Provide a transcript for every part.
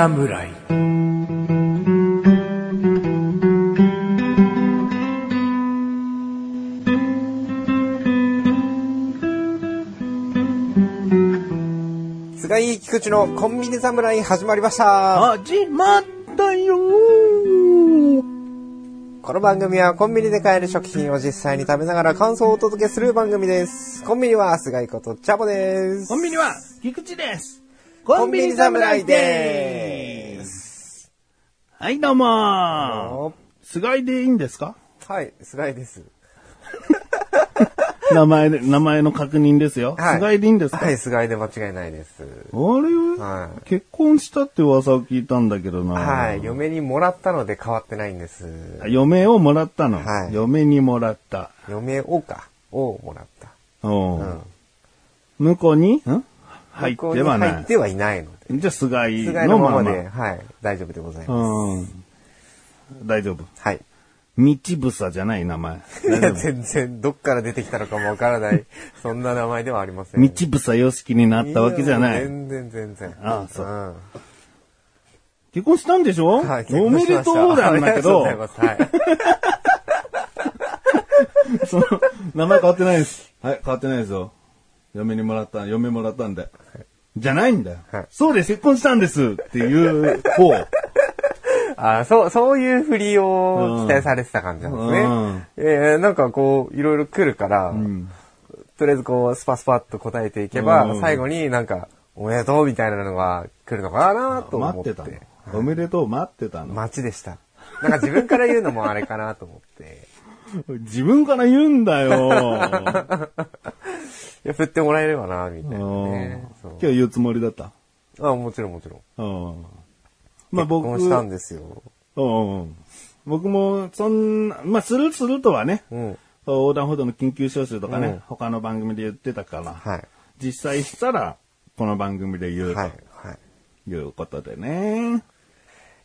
侍菅井菊池のコンビニ侍始まりました。始まったよこの番組はコンビニで買える食品を実際に食べながら感想をお届けする番組です。コンビニは菅井ことチャボです。コンビニは菊池ですコンビニ侍でーす。はい、どうも菅井でいいんですか？はい、菅井です。名前で、名前の確認ですよ。はい菅井でいいんですか、はい、菅井で間違いないです。あれ、はい結婚したって噂を聞いたんだけどな。はい、嫁にもらったので変わってないんです。嫁をもらったの？はい嫁にもらった。嫁をか、をもらった。おううん。向こうにん入っ向こうにてはない。入ってはいないので。じゃあ、菅井菅井のまま。のままで、はい、大丈夫でございます。うん。大丈夫。はい。道草じゃない名前。いや。全然、どっから出てきたのかもわからない、そんな名前ではありません。道草よしきになったわけじゃない。全然、全然。ああそうん結結婚したんでしょ、はい、おめでとうなんだけどありがとうございます。はい。その、名前変わってないです。はい、変わってないですよ。嫁にもらった、嫁もらったんで。じゃないんだよ。はいそうです、結婚したんですっていう方。あそう、そういう振りを期待されてた感じなんですね。うんえーなんかこう、いろいろ来るから、とりあえずこう、スパスパッと答えていけば、うん最後になんか、おめでとうみたいなのが来るのかなと思っ。待っててたの。おめでとう、待ってたの。待ちでした。なんか自分から言うのもあれかなと思って。自分から言うんだよ。いや、振ってもらえればな、みたいなうんね。そう今日言うつもりだった？あ、もちろんもちろん。うんまあ結僕、婚したんですよ。うん僕も、そんな、まあ、するするとはね、うん。横断歩道の緊急招集とかね、うん他の番組で言ってたから、はい。実際したら、この番組で言うはい。とはい。いうことでね。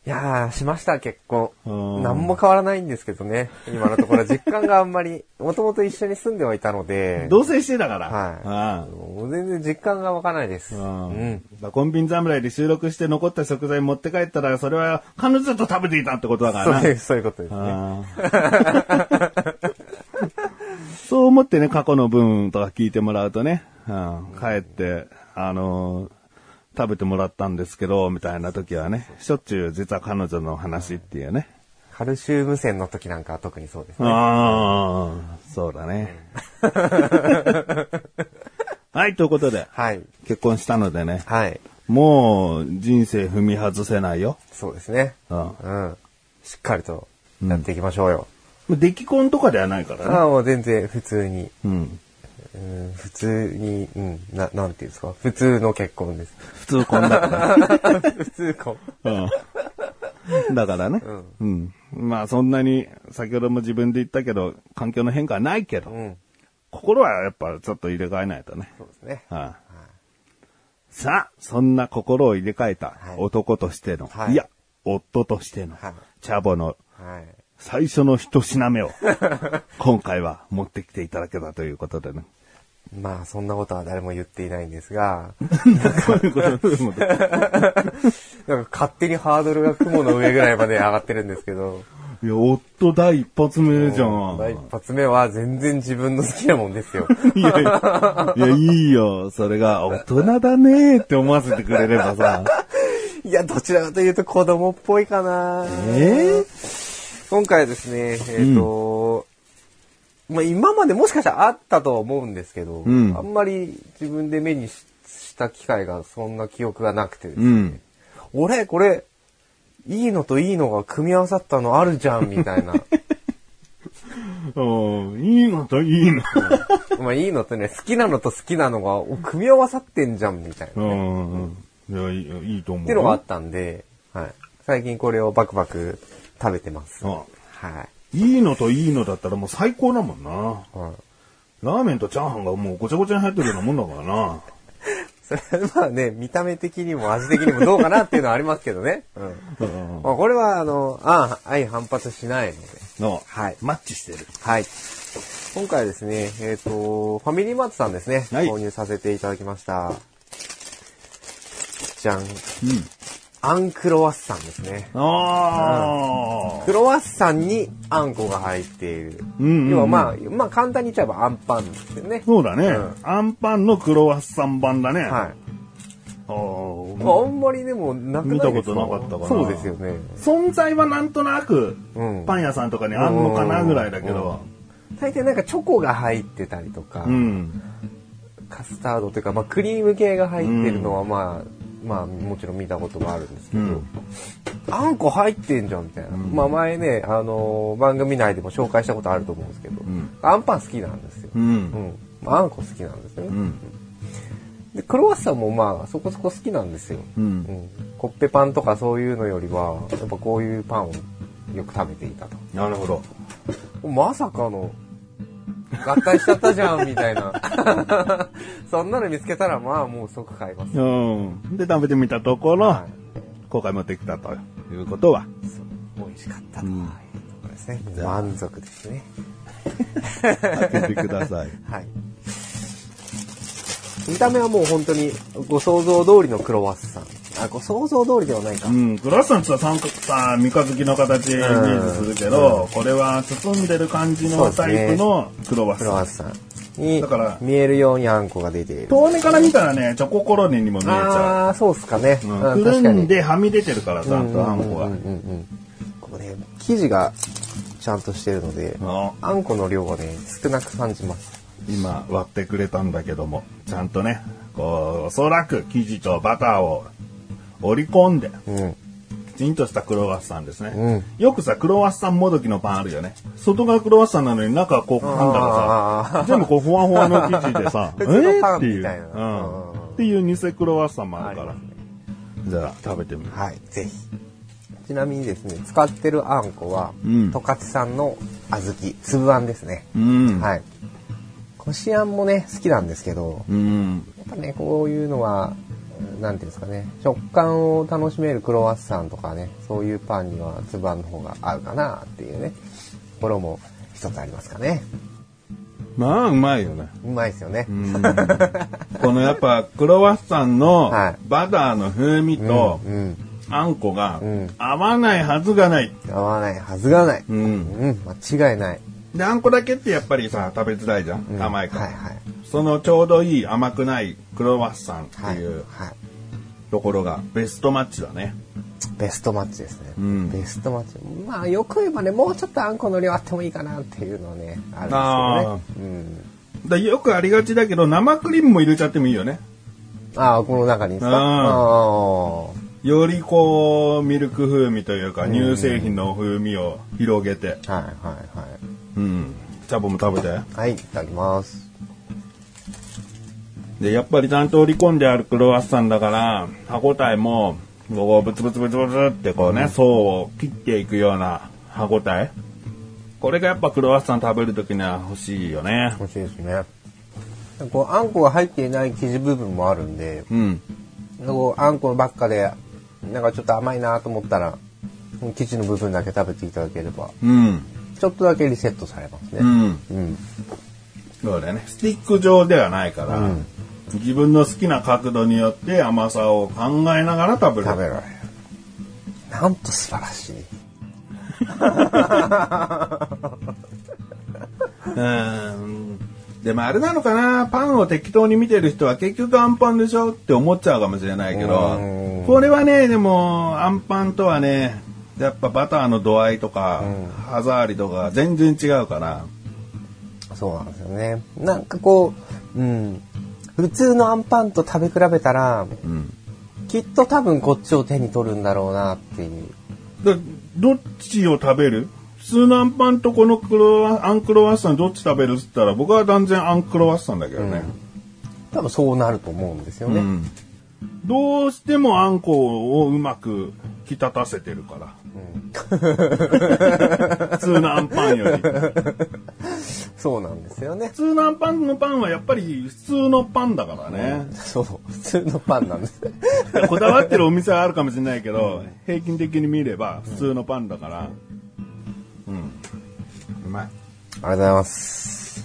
いやー、しました、結婚。うん何も変わらないんですけどね。今のところ 実感があんまり、もともと一緒に住んではいたので、同棲してたから。はい。もう全然実感が湧かないです。ううんコンビニ侍で収録して残った食材持って帰ったら、それは彼女と食べていたってことだからな。そういう、そういうことですね。そう思ってね、過去の分とか聞いてもらうとね、うん帰って、あのー食べてもらったんですけど、みたいな時はね、しょっちゅう実は彼女の話っていうね。カルシウム線の時なんかは特にそうですね。ああ、そうだね。はい、ということで、はい。結婚したのでね、はい。もう人生踏み外せないよ。そうですね。うんうん。しっかりとやっていきましょうよ。出来婚とかではないからね。ああ、もう全然普通に、うん。うん、普通に、うん、な、なんていうんですか？普通の結婚です。普通婚だから。普通婚。うん。だからね。うん。まあそんなに、先ほども自分で言ったけど、環境の変化はないけど、うん。心はやっぱちょっと入れ替えないとね。そうですね。はいさあ、そんな心を入れ替えたはい男としての、はいい、や、夫としての、はいチャボのはい。最初の一品目を、今回は持ってきていただけたということでね。まあ、そんなことは誰も言っていないんですが、こういうことでもなんか勝手にハードルが雲の上ぐらいまで上がってるんですけど、いや、夫第一発目じゃん。第一発目は全然自分の好きなもんですよ。いやいや、いや、いいよ。それが、大人だねって思わせてくれればさ。いや、どちらかというと子供っぽいかな。え今回ですね、えっ、と、まあ今までもしかしたらあったとは思うんですけど、んあんまり自分で目にしした機会がそんな記憶がなくてですね、うん。俺、これ、いいのといいのが組み合わさったのあるじゃん、みたいな。うんいいのといいの。まあいいのとね、好きなのと好きなのがお組み合わさってんじゃん、みたいな。うっん。いや、いいと思う。ていうのがあったんで、はい。最近これをバクバク食べてます。うんはい。いいのといいのだったらもう最高だもんな。はいラーメンとチャーハンがもうごちゃごちゃに入ってるようなもんだからな。それはまあね、見た目的にも味的にもどうかなっていうのはありますけどね。うん。うんまあ、これは、あの、あ相反発しないので。の、はいマッチしてる。はい。今回ですね、えっ、と、ファミリーマートさんですね、はい購入させていただきました。じゃん。うん。あんクロワッサンですね。ああ。クロワッサンにあんこが入っている。うんうんうん要はまあ、まあ簡単に言っちゃえばあんパンですよね。そうだね、うんアンパンのクロワッサン版だね。はい。あまーあ、あんまりでもなくない見たことなかったかなそうですよね。存在はなんとなく、うんパン屋さんとかにあんのかなぐらいだけど。大抵なんかチョコが入ってたりとか、うん。カスタードというか、まあ、クリーム系が入ってるのはまあ、まあもちろん見たことがあるんですけど、うん。あんこ入ってんじゃんみたいな、まあ前ね、あのー番組内でも紹介したことあると思うんですけど、ん。あんパン好きなんですよ、う。うん。ああんこ好きなんですよね、うん。でクロワッサンもまあそこそこ好きなんですよ、う。うんん。コッペパンとかそういうのよりはやっぱこういうパンをよく食べていたと。なるほど。まさかの合体しちゃったじゃんみたいな。そんなの見つけたらまあもう即買います、うん。で、食べてみたところ、はい。今回持ってきたということは。美味しかったと。うん。い。うところですね、満足ですね。開けてください。はい。見た目はもう本当にご想像通りのクロワッサン。あご想像通りではないか、うん、クロワッサンってさ、三角さ、三日月の形イメージするけど、これは包んでる感じのタイプのクロワッサン。クロワッサン。にだから見えるようにあんこが出ている。遠目から見たらね、チョココロネにも見えちゃああそうっすかね、う。うんうん、くるんではみ出てるから、ちゃんとあんこがうん。うんここね生地がちゃんとしてるのでああんこの量はね少なく感じます。今割ってくれたんだけども、ちゃんとね、こう、おそらく生地とバターを織り込んで、うんきちんとしたクロワッサンですね。うんよくさ、クロワッサンもどきのパンあるよね。外側クロワッサンなのに中こう噛んだらあさ、全部こうふわふわの生地でさ、普通のパンっていう、うんうんっていう偽クロワッサンもあるから。ねじゃあ食べてみる。はいぜひちなみにですね使ってるあんこはうん十勝産の小豆粒あんですね、うん。はいこしあんもね好きなんですけどうん。やっぱねこういうのはなんていうんですかね。食感を楽しめるクロワッサンとかねそういうパンには粒あんの方が合うかなっていうね。ところも一つありますかね。まあ、うまいよね。うまいですよね、うん。このやっぱクロワッサンのはい。バターの風味とあんこがうん。合わないはずがない。合わないはずがない、う。うんん、間違いない、で、あんこだけってやっぱりさ、食べづらいじゃん。甘いから。はいはいそのちょうどいい甘くないクロワッサンってはいいうはいところがベストマッチだね。ベストマッチですね、うんベストマッチまあよく言えばねもうちょっとあんこの量あってもいいかなっていうのはねあるんですけどねだよくありがちだけど生クリームも入れちゃってもいいよね。うん、ああこの中にですか？うんあよりこうミルク風味というか乳製品の風味を広げて。あはいはいはいうん。チャボも食べて。はい、いただきます。で、やっぱりちゃんと織り込んであるクロワッサンだから、歯応えも、こう、ブツブツブツブツってこうね、層を切っていくような歯応え。これがやっぱクロワッサン食べるときには欲しいよね。美味しいですね。こう、あんこが入っていない生地部分もあるんで、うん。こうあんこばっかで、なんかちょっと甘いなと思ったら、生地の部分だけ食べていただければ、うん。ちょっとだけリセットされますね。うん。うん。そうだよね。スティック状ではないから、うん自分の好きな角度によって甘さを考えながら食べる。食べられる。なんと素晴らしい。うん。でもあれなのかな、パンを適当に見てる人は結局アンパンでしょって思っちゃうかもしれないけどうん、これはね、でもアンパンとはね、やっぱバターの度合いとか、歯触りとか全然違うから、そうなんですよね。なんかこう、うん。普通のアンパンと食べ比べたら、うん。きっと多分こっちを手に取るんだろうなっていう。でどっちを食べる？普通のアンパンとこのクロワアンクロワッサンどっち食べるっつったら僕は断然アンクロワッサンだけどね。多分そうなると思うんですよね。うんどうしてもあんこをうまく引き立たせてるから。普通のアンパンより。普そうなんですよね。通のパンのパンはやっぱり普通のパンだからね。そう、普通のパンなんです。こだわってるお店はあるかもしれないけど、平均的に見れば普通のパンだから。うん。うまい。ありがとうございます。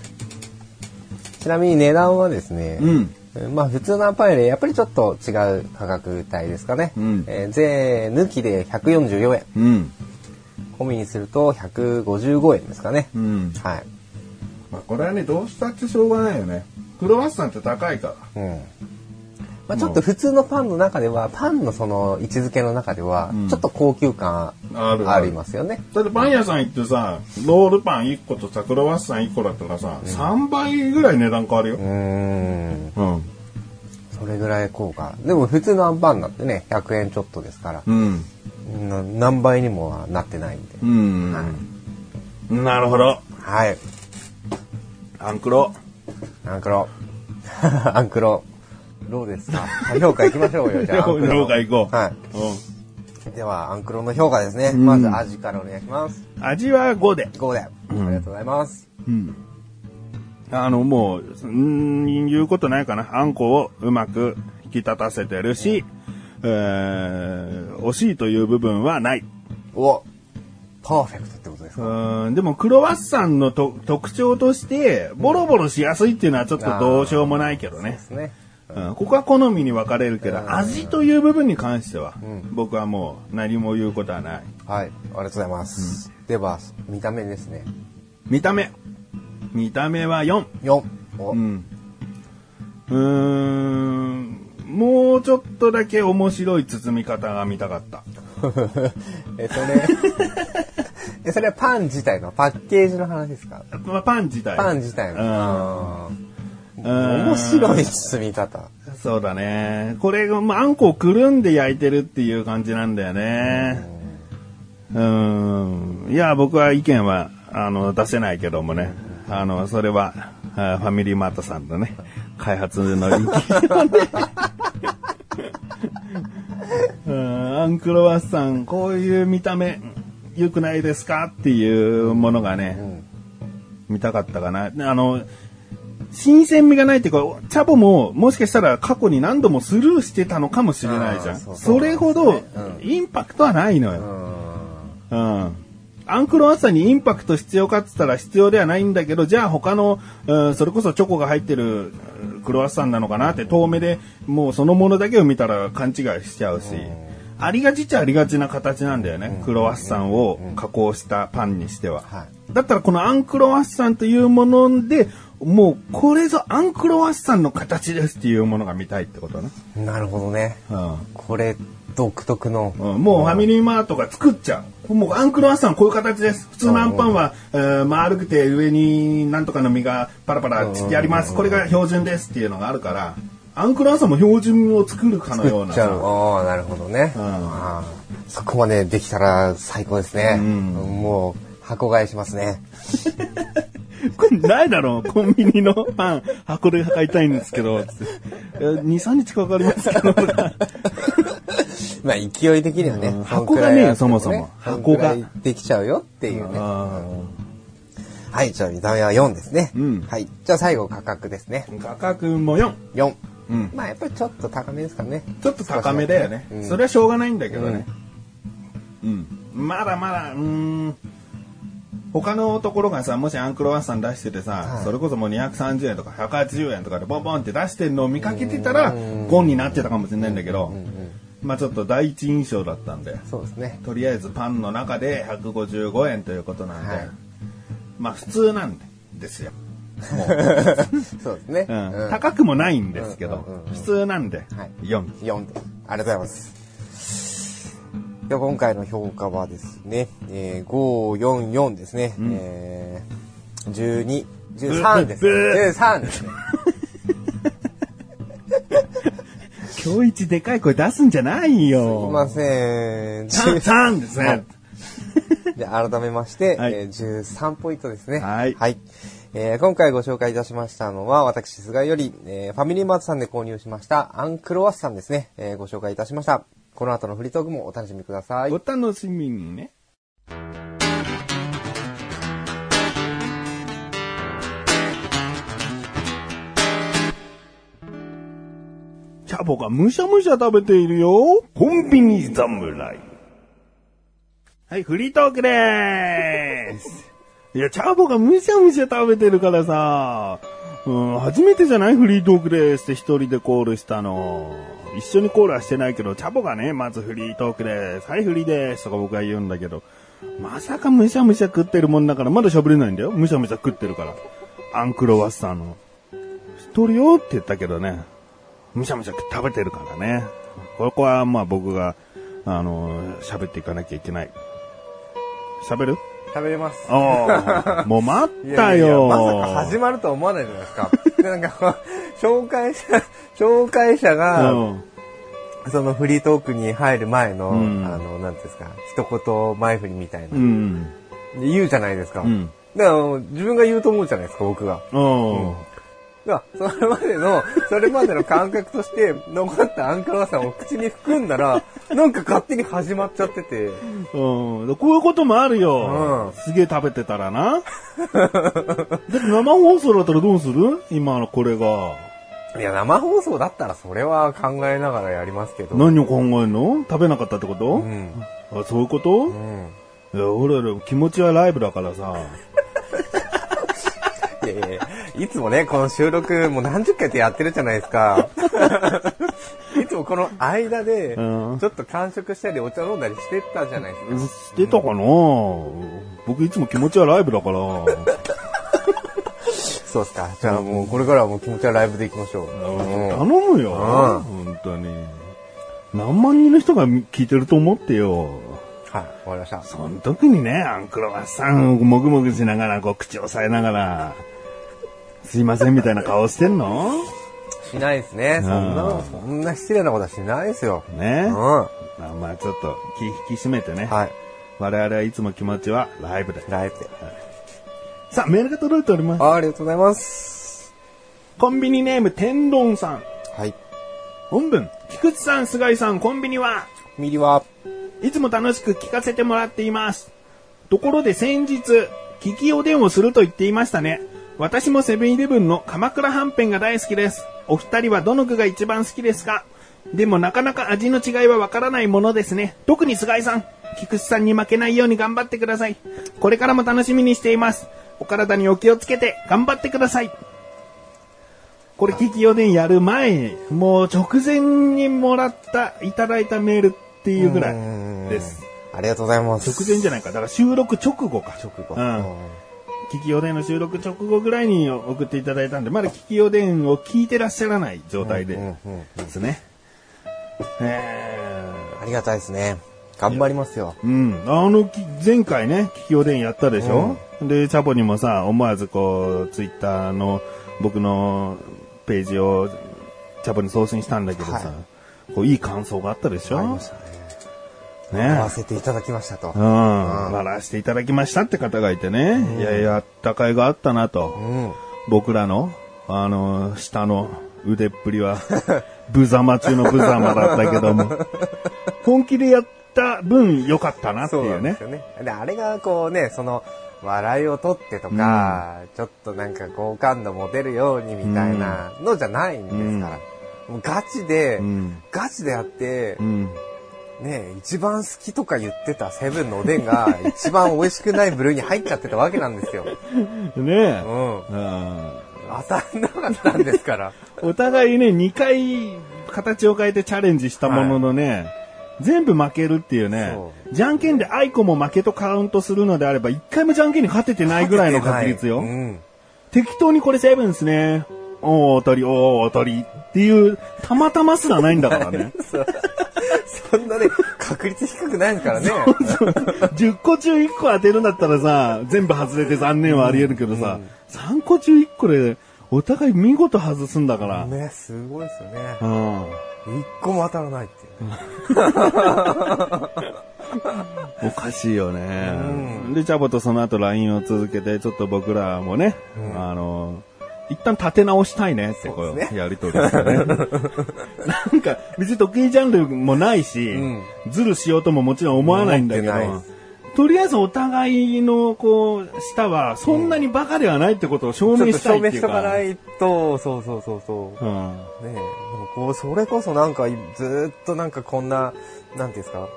ちなみに値段はですね、うん。えーまあ普通のパンよりやっぱりちょっと違う価格帯ですかね。うんえー税抜きで144円。うん。込みにすると155円ですかね。うん。はい。まあこれはね、どうしたってしょうがないよね。クロワッサンって高いから。うん。まあちょっと普通のパンの中では、パンのその位置づけの中ではうん、ちょっと高級感あるありますよね。だってパン屋さん行ってさ、ロールパン1個とさ、クロワッサン1個だったらさ、3倍ぐらい値段変わるよう。ーん。うん。それぐらい効果。でも普通のアンパンだってね、100円ちょっとですから、うん。な何倍にもはなってないんで。うん。なるほど。はい。アンクロ。アンクロ。アンクロ。どうですか？評価いきましょうよ、じゃあ。評価行こう。はうい。では、アンクロの評価ですね。んまず味からお願いします。ん。味は5で。5で。ありがとうございます。うん。あの、もう、うん、言うことないかな。あんこをうまく引き立たせてるし、えー、惜しいという部分はない。おパーフェクトってことですか？うん、でもクロワッサンのと特徴として、ボロボロしやすいっていうのはちょっとどうしようもないけどねで。すね。うん、ここは好みに分かれるけど、味という部分に関しては、僕はもう何も言うことはない。はい。ありがとうございます。では、見た目ですね。見た目。見た目は4。4。おうん。うーん。もうちょっとだけ面白い包み方が見たかった。え、それ、え、それはパン自体のパッケージの話ですか？まあ、パン自体。パン自体の。あうん。ー面白い包み方。そうだね。これが、まあ、あんこをくるんで焼いてるっていう感じなんだよね。うん。いや、僕は意見は、あの、出せないけどもね。あの、それは、あファミリーマートさんのね、開発の意見をね。うんアンクロワッサン、こういう見た目、良くないですか？っていうものがね、見たかったかな。あの、新鮮味がないっていうか、チャボももしかしたら過去に何度もスルーしてたのかもしれないじゃん。あーそうそれほどインパクトはないのよ。ううん。アンクロワッサンにインパクト必要かって言ったら必要ではないんだけど、じゃあ他の、うんそれこそチョコが入ってるうんクロワッサンなのかなって遠目でもうそのものだけを見たら勘違いしちゃうし、ありがちっちゃありがちな形なんだよね。クロワッサンを加工したパンにしては。はだったらこのアンクロワッサンというもので、もうこれぞアンクロワッサンの形ですっていうものが見たいってことね。ん。なるほどね。うんこれ、独特の。うんもうファミリーマートが作っちゃう。もうアンクロワッサンこういう形です。普通のアンパンは、えー丸くて上になんとかの実がパラパラ散ってあります。これが標準ですっていうのがあるから、アンクロワッサンも標準を作るかのようなちゃう。さ。ああ、なるほどね。そこまでできたら最高ですね。んもう、箱買いしますね。これないだろうコンビニのパン箱で買いたいんですけど、つってえー2、3日かかりますけど、まあ、勢い的にはね。箱がねそもそも箱ができちゃうよっていうね。あはい、じゃあ見た目は4ですね。うんはい。じゃあ最後価格ですね。ー価格も4。4。うん。まあやっぱりちょっと高めですかね。ちょっと高めだよね。うんそれはしょうがないんだけどね。うん。まだまだ、うーん。他のところがさ、もしアンクロワッサン出しててさ、はいそれこそもう230円とか180円とかでボンボンって出してるのを見かけてたら、ゴンになってたかもしれないんだけど、まあちょっと第一印象だったんで、そうですね。とりあえずパンの中で155円ということなんで、はいまあ普通なんですよ。そうですね。うんうん高くもないんですけど、うんうんうんうん普通なんで、はい4。4で。ありがとうございます。では今回の評価はですね、えー、544ですね。えー、12、13ですね。ブー13ですね。今日一でかい声出すんじゃないすいよ。ません。3、3ですね。で改めまして、はいえー13ポイントですね。はいえー今回ご紹介いたしましたのは、私、菅より、えーファミリーマートさんで購入しました、アンクロワッサンですね、えーご紹介いたしました。この後のフリートークもお楽しみください。お楽しみにね。チャボがむしゃむしゃ食べているよ。コンビニ侍。はい、フリートークでーす。いや、チャボがむしゃむしゃ食べてるからさ、うん、初めてじゃない？フリートークですって一人でコールしたの。一緒にコールはしてないけど、チャボがね、まずフリートークです。はい、フリーです。とか僕は言うんだけど、まさかむしゃむしゃ食ってるもんだから、まだ喋れないんだよ。むしゃむしゃ食ってるから。アンクロワッサンの。一人よって言ったけどね、むしゃむしゃ食べてるからね。ここはまあ僕が、あの、喋っていかなきゃいけない。喋る？食べれます。もう待いったよ。やいやまさか始まるとは思わないじゃないですか。でなんか、紹介者、紹介者が、うんそのフリートークに入る前の、うんあの、なんていうんですか、一言前振りみたいな、うん。言うじゃないですか。うんだから自分が言うと思うじゃないですか、僕が。うん。それまでの、それまでの感覚として、残ったアンクロワッサンを口に含んだら、なんか勝手に始まっちゃってて、うん。こういうこともあるよ。うんすげえ食べてたらな。だって生放送だったらどうする？今のこれが。いや、生放送だったらそれは考えながらやりますけど。何を考えるの？食べなかったってこと、うん。あそういうこと、うん。いや、俺ら気持ちはライブだからさ。いやいや いつもね、この収録もう何十回ってやってるじゃないですか。いつもこの間で、ちうんょっと完食したりお茶飲んだりしてたじゃないですか。してたかな？僕いつも気持ちはライブだから。そうっすか。じゃあもうこれからはもう気持ちはライブでいきましょう。頼うんむよ。本当に。何万人の人が聞いてると思ってよ。はい、わかりました。その時にね、アンクロワッサンをもぐもぐしながら、こう口を押さえながら、すいませんみたいな顔してんの？しないですね。そんな、うんそんな失礼なことはしないですよ。ね。うん。まあまあちょっと気引き締めてね。はい。我々はいつも気持ちはライブで。ライブで。さあ、メールが届いております。あありがとうございます。コンビニネーム天丼さん。はい。本文。菊池さん、菅井さん、コンビニはミリは、いつも楽しく聞かせてもらっています。ところで先日、聞きおでんをすると言っていましたね。私もセブンイレブンの鎌倉はんぺんが大好きです。お二人はどの具が一番好きですか？でもなかなか味の違いはわからないものですね。特に菅井さん、菊池さんに負けないように頑張ってください。これからも楽しみにしています。お体にお気をつけて頑張ってください。これ、聞きおでんやる前、もう直前にもらった、いただいたメールっていうぐらいです。。ありがとうございます。直前じゃないか。だから収録直後か。直後。うん。聞きおでんの収録直後ぐらいに送っていただいたんで、まだ聞きおでんを聞いてらっしゃらない状態でうんうんうんですね。えありがたいですね。頑張りますよ。ー、うん。あの、き前回ね、聞きおでんやったでしょ、で、チャボにもさ、思わずこう、ツイッターの僕のページをチャボに送信したんだけどさ、はいこういい感想があったでしょ？ありましたね。ね合わせていただきましたとう。ん。笑わせていただきましたって方がいてね。いやいや、あったかいがあったなと。うん。僕らの、あの、下の腕っぷりは、無様中の無様だったけども、本気でやった分良かったなってそういうねなんです。よね。で、あれがこうね、その、笑いを取ってとか、ちょっとなんか好感度持てるようにみたいなのじゃないんですから。もうガチで、うん。ガチでやってう、ん。ね、一番好きとか言ってたセブンのおでんが一番美味しくない部類に入っちゃってたわけなんですよ。ねうえ。ん。うん当たんなかったんですから。お互いね、2回形を変えてチャレンジしたもののね、全部負けるっていうねそ、じゃんけんであいこも負けとカウントするのであれば、1回もじゃんけんに勝ててないぐらいの確率よ。うん。適当にこれセブンですね。おー、当たり、おー、当たりっていう、たまたますらないんだからね。そんなね、確率低くないですからね。10個中1個当てるんだったらさ、全部外れて残念はあり得るけどさ、3個中1個で、お互い見事外すんだから。ね、すごいですよね。うん。一個も当たらないっていうね。おかしいよね。で、チャボとその後 LINE を続けて、ちょっと僕らもね、あの、一旦立て直したいねってこう、そうですやりとりね。なんか、別に得意ジャンルもないし、うんズルしようとももちろん思わないんだけどとりあえずお互いの、こう、舌は、そんなにバカではないってことを証明したいっていうか。証明しとかないと、そうそうそうそう。うん。ねえ、でもこう、それこそなんか、ずーっとなんかこんな、なんていうんですか、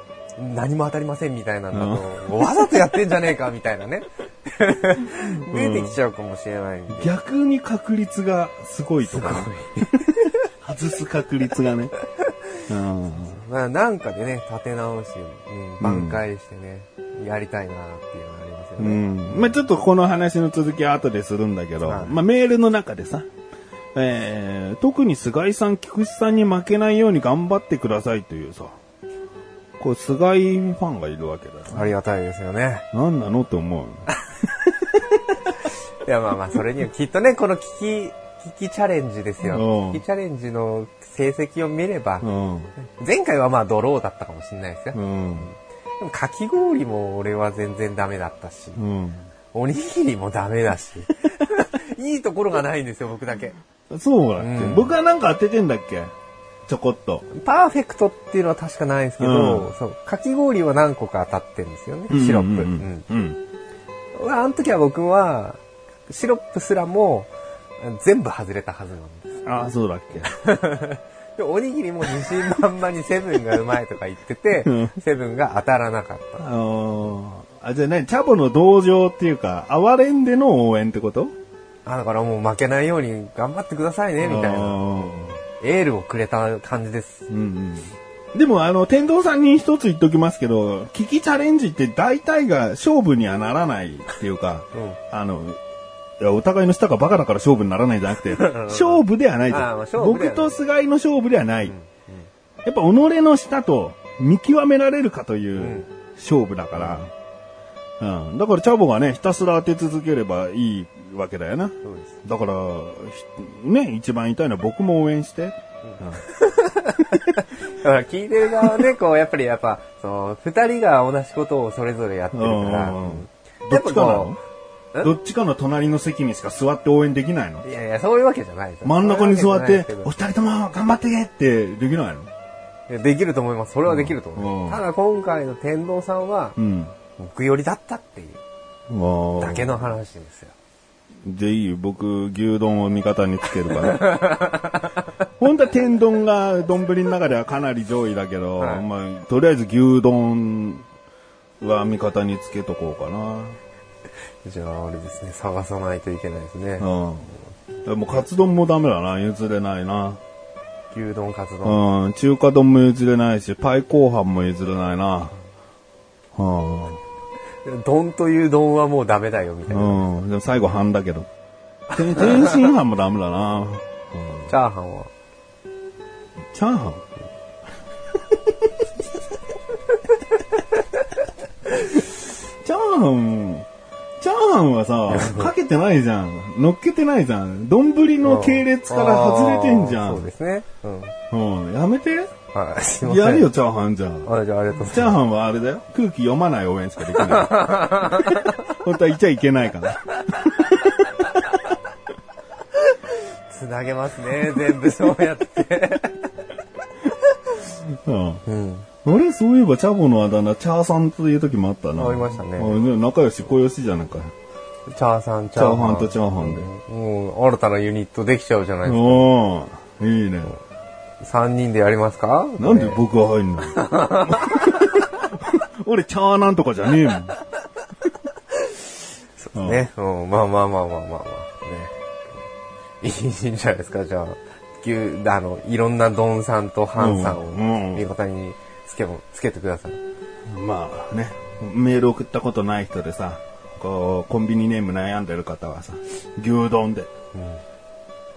何も当たりませんみたいなんだと、わざとやってんじゃねえかみたいなね。出てきちゃうかもしれないんで。逆に確率がすごいとかね。外す確率がね。うん。まあなんかでね、立て直し、うん、挽回してね、やりたいなっていうのがありますようね。ん。まあちょっとこの話の続きは後でするんだけど、はいまあメールの中でさ、えー、特に菅井さん、菊池さんに負けないように頑張ってくださいというさ、こう菅井ファンがいるわけだよ。ありがたいですよね。何なのって思う。いやまあまあ、それにはきっとね、この危機、危機チャレンジですうよん。危機チャレンジの成績を見れば、うん。前回はまあドローだったかもしれないですよ。うん。でもかき氷も俺は全然ダメだったし、うん。おにぎりもダメだし、いいところがないんですよ、僕だけ。そうだっけ、うん僕はなんか当ててんだっけ？ちょこっと。パーフェクトっていうのは確かないんですけど、うんそう、かき氷は何個か当たってるんですよね、シロップ。ううんん。うん。うんあの時は僕は、シロップすらも全部外れたはずなんです。ああ、そうだっけ でおにぎりも自信満々にセブンがうまいとか言っててうん、セブンが当たらなかった。ああ、じゃあね、チャボの同情っていうか、哀れんでの応援ってこと？あだからもう負けないように頑張ってくださいね、みたいな。な。エールをくれた感じです。うんうん。でも、あの、天童さんに一つ言っときますけど、危機チャレンジって大体が勝負にはならないっていうか、うん。あの、いや、お互いの下がバカだから勝負にならないじゃなくて、勝負ではない僕と菅井の勝負ではない。うんやっぱ己の下と見極められるかといううん勝負だから。うん。だからチャボがね、ひたすら当て続ければいいわけだよな。そうです。だから、ひね、一番言いのは僕も応援して。だから聞いてる側はね、こう、やっぱりやっぱ、そう、二人が同じことをそれぞれやってるから、うんうんどっちかなの？え？どっちかの隣の席にしか座って応援できないの？いやいや、そういうわけじゃないですよ真ん中に座ってそういうわけじゃない、お二人とも頑張ってけってできないの？けどできると思います。それはできると思います。うんただ今回の天童さんは、うん。僕寄りだったっていうだけの話ですよ。じゃあいいよ。僕、牛丼を味方につけるから。本当は天丼が丼の中ではかなり上位だけど、はいまあ、とりあえず牛丼は味方につけとこうかな。じゃあ、あれですね、探さないといけないですね。うん。でもカツ丼もダメだな。譲れないな。牛丼カツ丼。うん。中華丼も譲れないし、パイ後半も譲れないな。うん。丼という丼はもうダメだよ、みたいな。うん。でも最後半だけど。て天津飯もダメだな。うん。チャーハンは？チャーハン？チャーハン、チャーハンはさ、かけてないじゃん。乗っけてないじゃん。丼の系列から外れてんじゃ。あーそうんですね。うん。うん。やめて。はい。すいません。やるよ、チャーハンじゃん。あ、じゃあありがとうございます。チャーハンはあれだよ。空気読まない応援しかできない。本当は言っちゃいけないから。つなげますね、全部そうやって。うん。うん。あれそういえば、チャボのあだ名、チャーさんという時もあったな。ありましたね仲良し、小良しじゃないか。チャーさん、チチャーハンとチャーハンで。もう、新たなユニットできちゃうじゃないですか。おー、いいね。3人でやりますか？なんで僕が入んの？俺、チャーなんとかじゃねえもん。うんね。うん、まあまあまあまあまあまあ。ね。いいんじゃないですか、じゃあ。牛、あの、いろんなドンさんとハンさんをうんうん味方につけも、つけてください。まあね、メール送ったことない人でさ、こう、コンビニネーム悩んでる方はさ、牛丼で。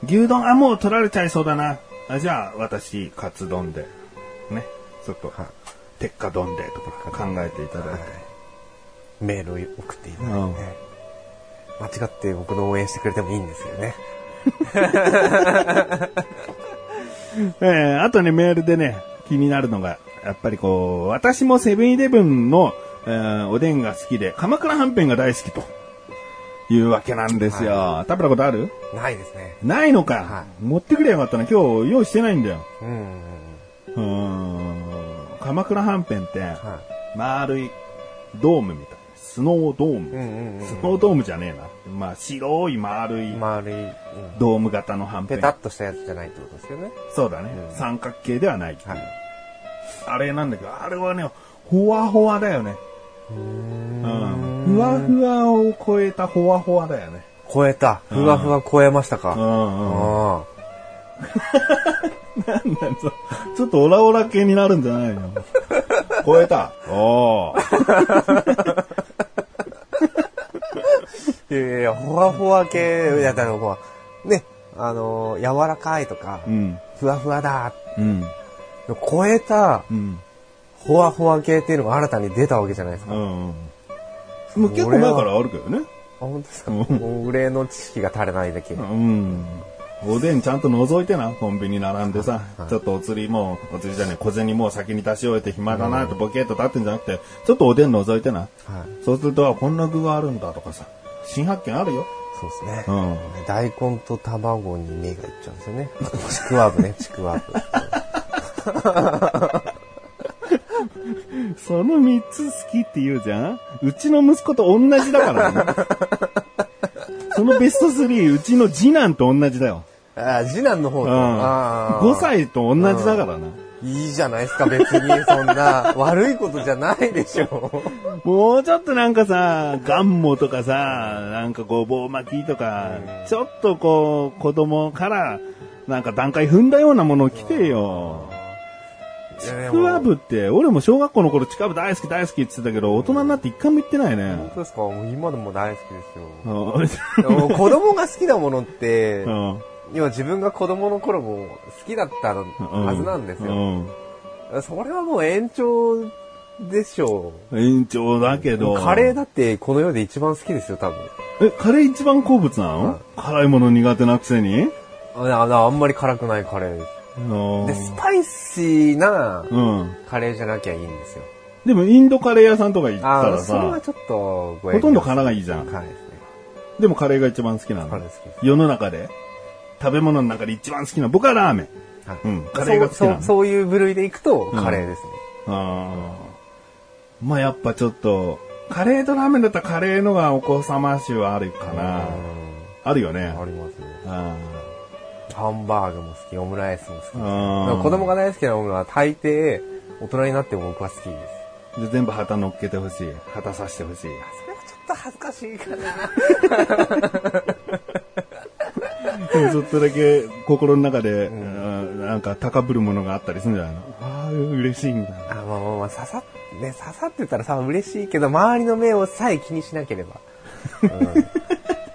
牛丼、あ、もう取られちゃいそうだな。あじゃあ、私、カツ丼で。ね。ちょっと、はい鉄火丼でとか考えていただいて。メールを送っていただいて、うん間違って僕の応援してくれてもいいんですよね。えー、あとね、メールでね、気になるのが、やっぱりこう、私もセブンイレブンの、えーおでんが好きで、鎌倉はんぺんが大好きというわけなんですよ。食べたことある？ないですね。ないのか、は持ってくればよかったな。今日用意してないんだよ。うんうんうん。うーん。鎌倉はんぺんって、は丸いドームみたいな。スノードーム。スノードームじゃねえな。まあ、白い丸い丸い、うんドーム型のはんぺん。ペタッとしたやつじゃないってことですよね。そうだね、うん三角形ではない。はい。あれなんだけど、あれはね、ほわほわだよね。うーうん。ふわふわを超えたほわほわだよね。超えた。ふわふわ超えましたか。うんうん。あ なんだそちょっとオラオラ系になるんじゃないの？超えた。おー。いやいやほわほわ系、いや、だからほら、ね、あのー柔らかいとか、うん。ふわふわだ、うん。超えた、うん。ほわほわ系っていうのが新たに出たわけじゃないですか。あ、うん。もう結構前からあるけどね。本当ですか？うんもう俺の知識が足りないだけ。うん。おでんちゃんと覗いてな、コンビニ並んでさ、はいちょっとお釣りもう、お釣りじゃねえ、小銭もう先に出し終えて暇だなってボケーっと立ってんじゃなくて、ちょっとおでん覗いてな。はい。そうすると、あこんな具があるんだとかさ、新発見あるよ。そうですね。うん。大根と卵に目がいっちゃうんですよね。ちくわぶね、ちくわぶ。その三つ好きって言うじゃん？うちの息子と同じだからね。そのベスト3、うちの次男と同じだよ。あ次男の方と。うん。あー5歳と同じだからな。いいじゃないですか、別に。そんな、悪いことじゃないでしょ。もうちょっとなんかさ、ガンモとかさ、なんかごぼう巻きとか、ちょっとこう、子供から、なんか段階踏んだようなものを着てよ。ちくわぶって、俺も小学校の頃ちくわぶ大好き大好きって言ってたけど、大人になって一回も言ってない本ね。当ですか？今でも大好きですよ。子供が好きなものって、うん今自分が子供の頃も好きだったはずなんですよ。うんそれはもう延長でしょ延長だけう。ど。カレーだってこの世で一番好きですよ、多分。え、カレー一番好物なの、はい辛いもの苦手なくせに？あああんまり辛くないカレーです。うんで、スパイシーなうん。カレーじゃなきゃいいんですよ。でも、インドカレー屋さんとか行ったああ、らさ、それはちょっとごほとんど辛がいいじゃん。辛いですね。でもカレーが一番好きなのカレー好きです。世の中で食べ物の中で一番好きな僕はラーメン。はいうんカレーが好きなのそういう部類でいくと、カレーですね。あーまあやっぱちょっと、カレーとラーメンだったらカレーのがお子様種はあるかな。あるよね。ありますね。あハンバーグも好き、オムライスも好き子供が大好きなものは大抵、大人になっても僕は好きです。で全部旗乗っけてほしい。旗さしてほしい。それはちょっと恥ずかしいかな。ちょっとだけ心の中で、うんなんか高ぶるものがあったりするんじゃないの？ああ、嬉しいんだ。あ、まあまあまあ、刺さっ、ね、刺さってたらさ、嬉しいけど、周りの目をさえ気にしなければ。うん、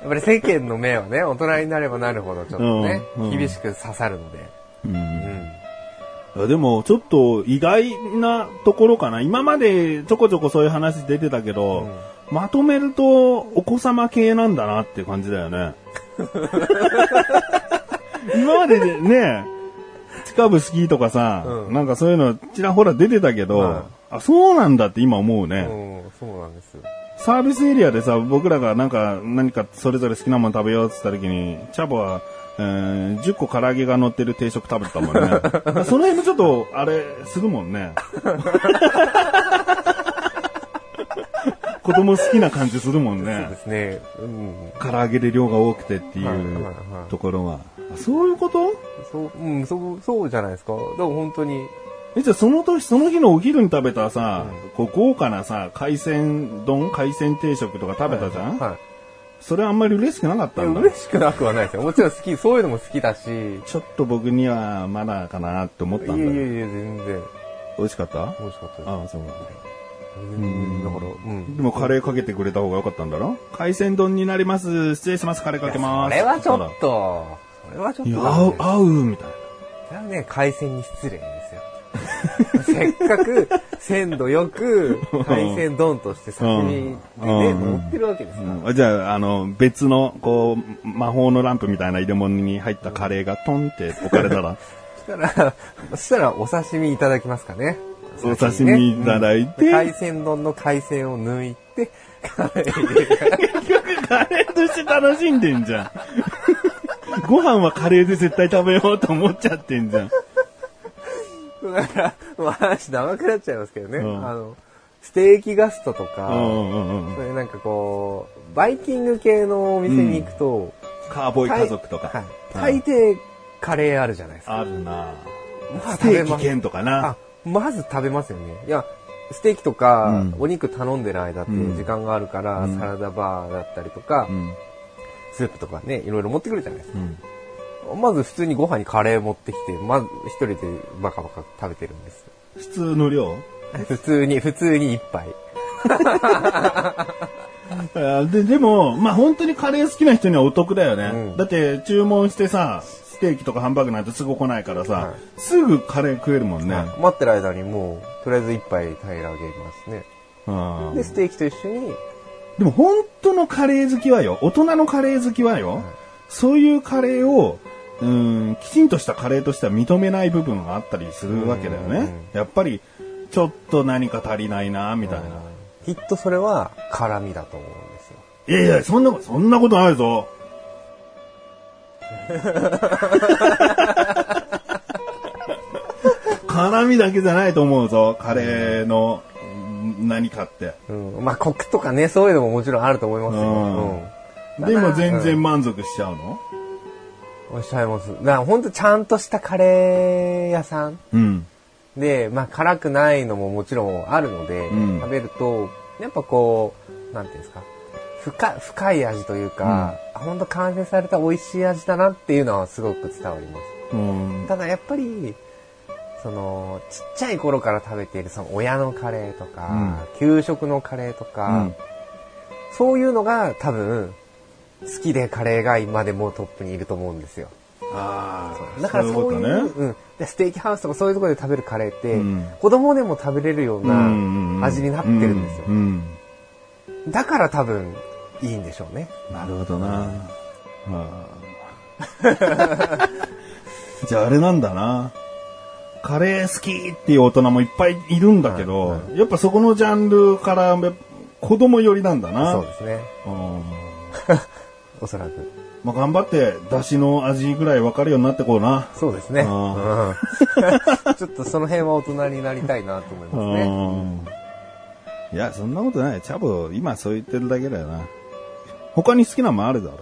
やっぱり世間の目はね、大人になればなるほど、ちょっとね、うんうん厳しく刺さるので。うんうん。でも、ちょっと意外なところかな。今までちょこちょこそういう話出てたけど、まとめるとお子様系なんだなっていう感じだよね。今まででね、近部好きとかさ、うんなんかそういうのちらほら出てたけど、はいあ、そうなんだって今思うね。うん、そうなんです。サービスエリアでさ、僕らがなんか何かそれぞれ好きなもの食べようって言った時に、チャボは、えー10個唐揚げが乗ってる定食食べてたもんね。その辺もちょっと、あれ、するもんね。子供好きな感じするもんそうでね。すね。うん。唐揚げで量が多くてっていういところは。あそういうこと？そう、うん、そう、そうじゃないですか。だから本当に、え、じゃあその年、その日のお昼に食べたさ、こう豪華なさ、海鮮丼、海鮮定食とか食べたじゃん、はい。それあんまり嬉しくなかったんだ。嬉しくなくはないですよ。もちろん好き、そういうのも好きだし、いちょっと僕にはまだかなって思ったやいんだ。やいや、全然、美味しかった？美味しかったです。ああ、そう。うん、だから、うん。でもカレーかけてくれた方が良かったんだろ？海鮮丼になります。失礼します。カレーかけます。それはちょっと、それはちょっといや、合う合う、みたいな。それはね、海鮮に失礼ですよ。せっかく鮮度よく海鮮丼として刺身でね、うん乗ってるわけですから。うんじゃあ、あの、別の、こう、魔法のランプみたいな入れ物に入ったカレーがトンって置かれたら、そしたら、そしたらお刺身いただきますかね。お刺身いただいてうん海鮮丼の海鮮を抜いて、カレー結局カレーとして楽しんでんじゃん。ご飯はカレーで絶対食べようと思っちゃってんじゃん。だから、話長くなっちゃいますけどね。うんあの、ステーキガストとか、うんうんうんそういうなんかこう、バイキング系のお店に行くと、カーボーイ家族とか。はいはい大抵カレーあるじゃないですか。あるなまあステーキ券とかなあ。、まず食べますよね。いや、ステーキとか、うんお肉頼んでる間ってうん時間があるから、うんサラダバーだったりとか、うん。スープとかね、いろいろ持ってくるじゃないですか。うん。まず普通にご飯にカレー持ってきて、まず一人でバカバカ食べてるんです。普通の量？普通に、普通に一杯。あで、でも、まあ本当にカレー好きな人にはお得だよね。うんだって注文してさ、ステーキとかハンバーグなんてすぐ来ないからさ、はいすぐカレー食えるもんね。待ってる間にもう、とりあえず一杯平らげますね。うんで、ステーキと一緒に、でも本当のカレー好きはよ、大人のカレー好きはよ、そういうカレーを、うん、きちんとしたカレーとしては認めない部分があったりするわけだよね。やっぱり、ちょっと何か足りないな、みたいな。きっとそれは辛味だと思うんですよ。いやいや、そんな、そんなことないぞ。辛味だけじゃないと思うぞ、カレーのうん何かって。うん。まあ、コクとかね、そういうのももちろんあると思いますよ。うん。でも全然満足しちゃうの？おっしゃいます。だから本当ちゃんとしたカレー屋さんうん。で、まあ辛くないのももちろんあるので、うん食べると、やっぱこう、なんていうんですか、深深い味というか、あ本当完成された美味しい味だなっていうのはすごく伝わります。うん。ただやっぱり、その、ちっちゃい頃から食べているその親のカレーとか、給食のカレーとか、うんそういうのが多分、好きでカレーが今でもトップにいると思うんですよ。ああ、だからそういう、ね。うん、でステーキハウスとかそういうところで食べるカレーって、うん子供でも食べれるよううんうんうなん味になってるんですよ。うんだから多分いいんでしょうね。なるほどな。じゃああれなんだな。カレー好きっていう大人もいっぱいいるんだけど、はいやっぱそこのジャンルから子供寄りなんだな。そうですね。うんおそらく。まあ、頑張って、出汁の味ぐらい分かるようになってこうな。そうですね。あうん ちょっとその辺は大人になりたいなと思いますね。うんいや、そんなことない。チャボ、今そう言ってるだけだよな。他に好きなのもあるだろ。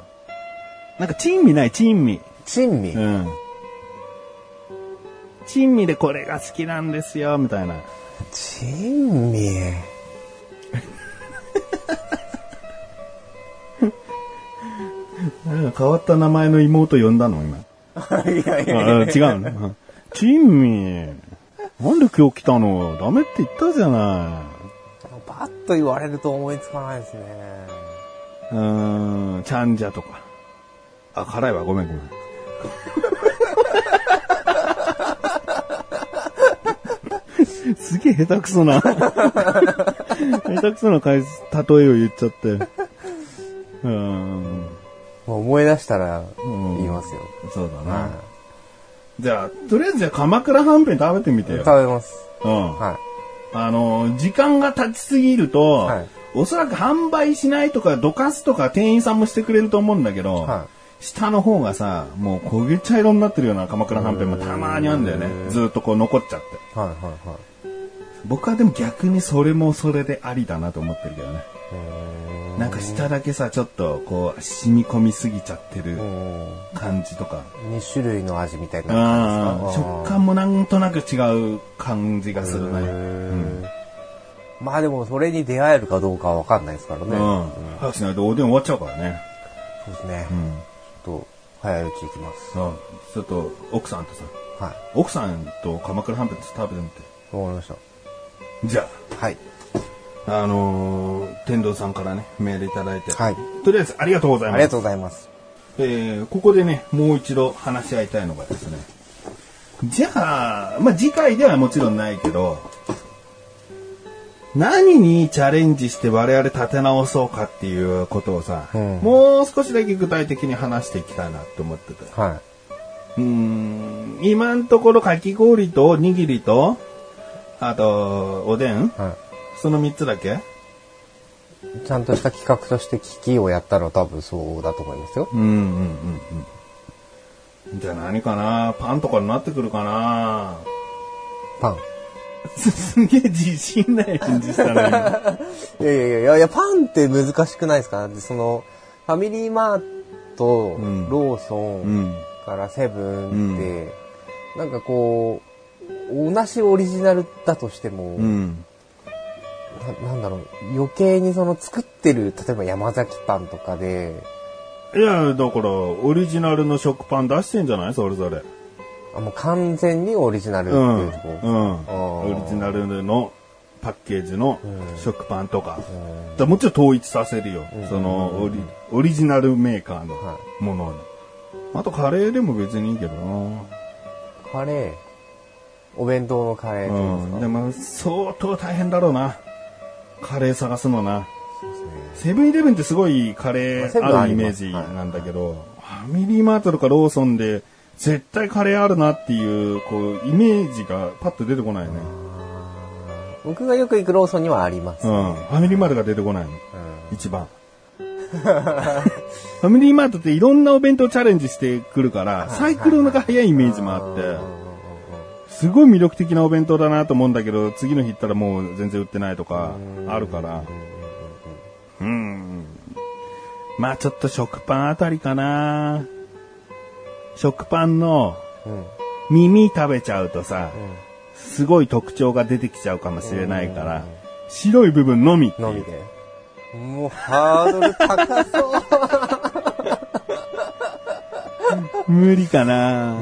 なんか、珍味ない、珍味。珍味？うん。珍味でこれが好きなんですよ、みたいな。珍味？変わった名前の妹呼んだの、今。いやいやいあや。違うの？珍味。なんで今日来たの？ダメって言ったじゃなパッと言われると思いつかないですね。い。うーん、ちゃんじゃとか。あ、辛いわ、ごめんごめん。すげえ下手くそな。下手くそな例えを言っちゃって。うーん。思い出したらん言いますよ。そうだな。はじゃあ、とりあえずじゃあ鎌倉はんぺん食べてみてい。よ。食べます。うん。はあの、時間が経ちすぎると、はいおそらく販売しないとか、どかすとか店員さんもしてくれると思うんだけど、は下の方がさ、もう焦げ茶色になってるような鎌倉はんぺんもたまにあるんだよね。ずっとこう残っちゃって。い。はいはいはい。僕はでも逆にそれもそれでありだなと思ってるけどね。なんか下だけさ、ちょっとこう染み込みすぎちゃってるうん感じとか。2種類の味みたいなあ感じですか？食感もなんとなく違う感じがするね。へーまあでもそれに出会えるかどうかはわかんないですからね。うん。早くしないとおでん終わっちゃうからね。そうですね。うん。ちょっと早いうち行きます。ちょっと奥さんとさ、はい。奥さんと鎌倉はんぺん食べてみて。わかりました。じゃはい。あ、あのー天童さんからね、メールいただいて。はい。とりあえずありがとうございます。ありがとうございます。えーここでね、もう一度話し合いたいのがですね。じゃあ、まあ、次回ではもちろんないけど、何にチャレンジして我々立て直そうかっていうことをさ、うんもう少しだけ具体的に話していきたいなって思ってて。はうーん、今のところかき氷とおにぎりと、あと、おでんい。はその3つだけ？い。ちゃんとした企画として機器をやったら多分そうだと思いますよ。うんうんうんうん。じゃあ何かな？パンとかになってくるかな？パン。すすげえ自信ない返事したね。いやいやいやいやパンって難しくないですか？でその、ファミリーマート、うんローソうンん。からセブンって、なんかこう、同じオリジナルだとしても、うん。ななんだろう、余計にその作ってる、例えば山崎パンとかで、いや、だから、オリジナルの食パン出してんじゃない？それぞれ。あもう完全にオリジナルってうん。いうとこうん。オリジナルのパッケージの食パンとか。うんだもちろん統一させるよ。そのオリ、オリジナルメーカーのはものに。あとカレーでも別にいいけどな。カレー？お弁当のカレーうん。でも相当大変だろうな。カレー探すのな。セブンイレブンってすごいカレーあるイメージなんだけど、ファミリーマートとかローソンで絶対カレーあるなっていう、こう、イメージがパッと出てこないね。僕がよく行くローソンにはあります。うん。ファミリーマートが出てこないの。一番。ファミリーマートっていろんなお弁当チャレンジしてくるから、サイクルのが早いイメージもあって、すごい魅力的なお弁当だなと思うんだけど、次の日行ったらもう全然売ってないとか、あるから。うん。まあちょっと食パンあたりかな。食パンの。耳食べちゃうとさ、すごい特徴が出てきちゃうかもしれないから、白い部分のみのみで。もうハードル高そう。無理かな。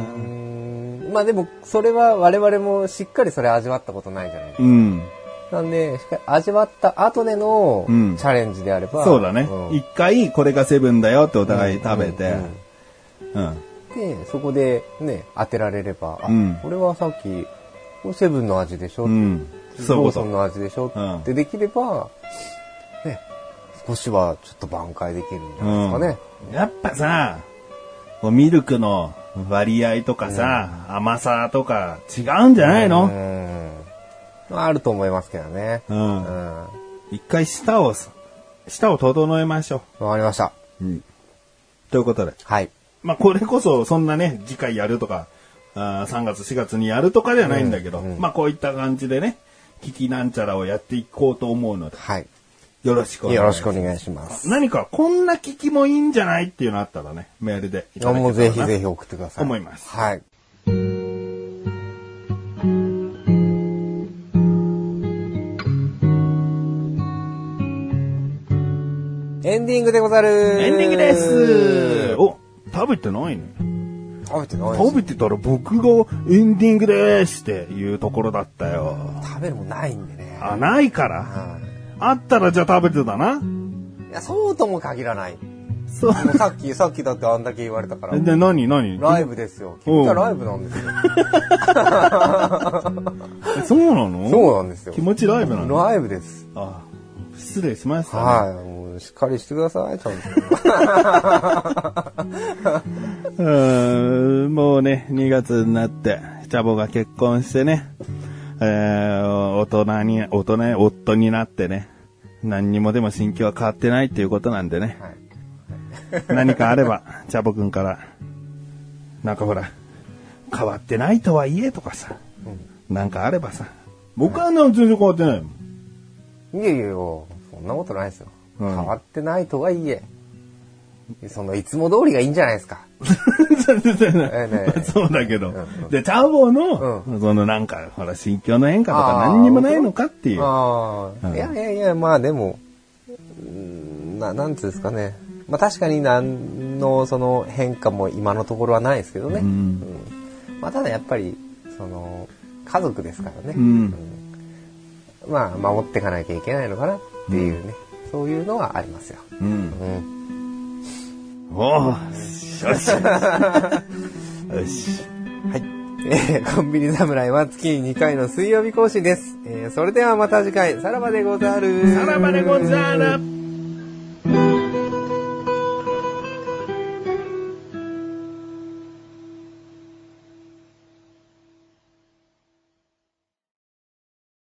まあでも、それは我々もしっかりそれ味わったことないじゃないですか。うん。なんで、しっかり味わった後でのチうんャレンジであれば。そうだねん。一、回これがセブンだよってお互い食べて、うん。で、そこでね、当てられれば、あ、うんこれはさっき、セブンの味でしょ、うん。ローソンの味でしょ、うんってできれば、ね、少しはちょっと挽回できるんじゃないですかね。やっぱさ、ミルクの割合とかさ、甘さとか違うんじゃないの？うん。まああると思いますけどね。う。うんん。わ一回舌を、舌を整えましょかりました。う。うん。ということで。はい。まあ、これこそ、そんなね、次回やるとか、あー3月、4月にやるとかではないんだけど、うんうんまあ、こういった感じでね、聞きなんちゃらをやっていこうと思うので、はい。よろしくお願いしよます。ろしくお願いします。何か、こんな聞きもいいんじゃないっていうのあったらね、メールでいただけたらなもうぜひぜひ送ってください。思いますはい。エンディングでござるエンディングですお、食べてないね。食べてない食べてたら僕がエンディングですっていうところだったよ。食べるもんないんでね。あ、ないから。はあったらじゃあ食べてたな。い。いや、そうとも限らない。そう。さっき、さっきだってあんだけ言われたから。で、何何？ライブですよ。君はライブなんですよ。えそうなの？そうなんですよ気。持ちライブなの？ライブです。あ失礼しました、ね。はい。もうしっかりしてください、ちゃんと。うーんもうね、2月になって、チャボが結婚してね、えー、大人に、大人に、夫になってね、何にもでも心境は変わってないっていうことなんでね、はい。何かあれば、チャボくんから、なんかほら、変わってないとはいえとかさ、なんかあればさ、僕はなんか全然変わってないもん。いやいやいや、そんなことないですよ。うん変わってないとはいえ、その、いつも通りがいいんじゃないですか。そうだけど。で、チャボの、そのなんか、ほら、心境の変化とか何にもないのかっていう。いやいやいや、まあでも、うんななんつうんですかね。まあ確かに何のその変化も今のところはないですけどね。まあただやっぱり、その、家族ですからね。うんまあ守っていかなきゃいけないのかなっていうね。そういうのはありますよ。うん。お。おーよし。よし。はい。え ーコンビニ侍は月に2回の水曜日更新です。えーそれではまた次回、さらばでござる。さらばでござる。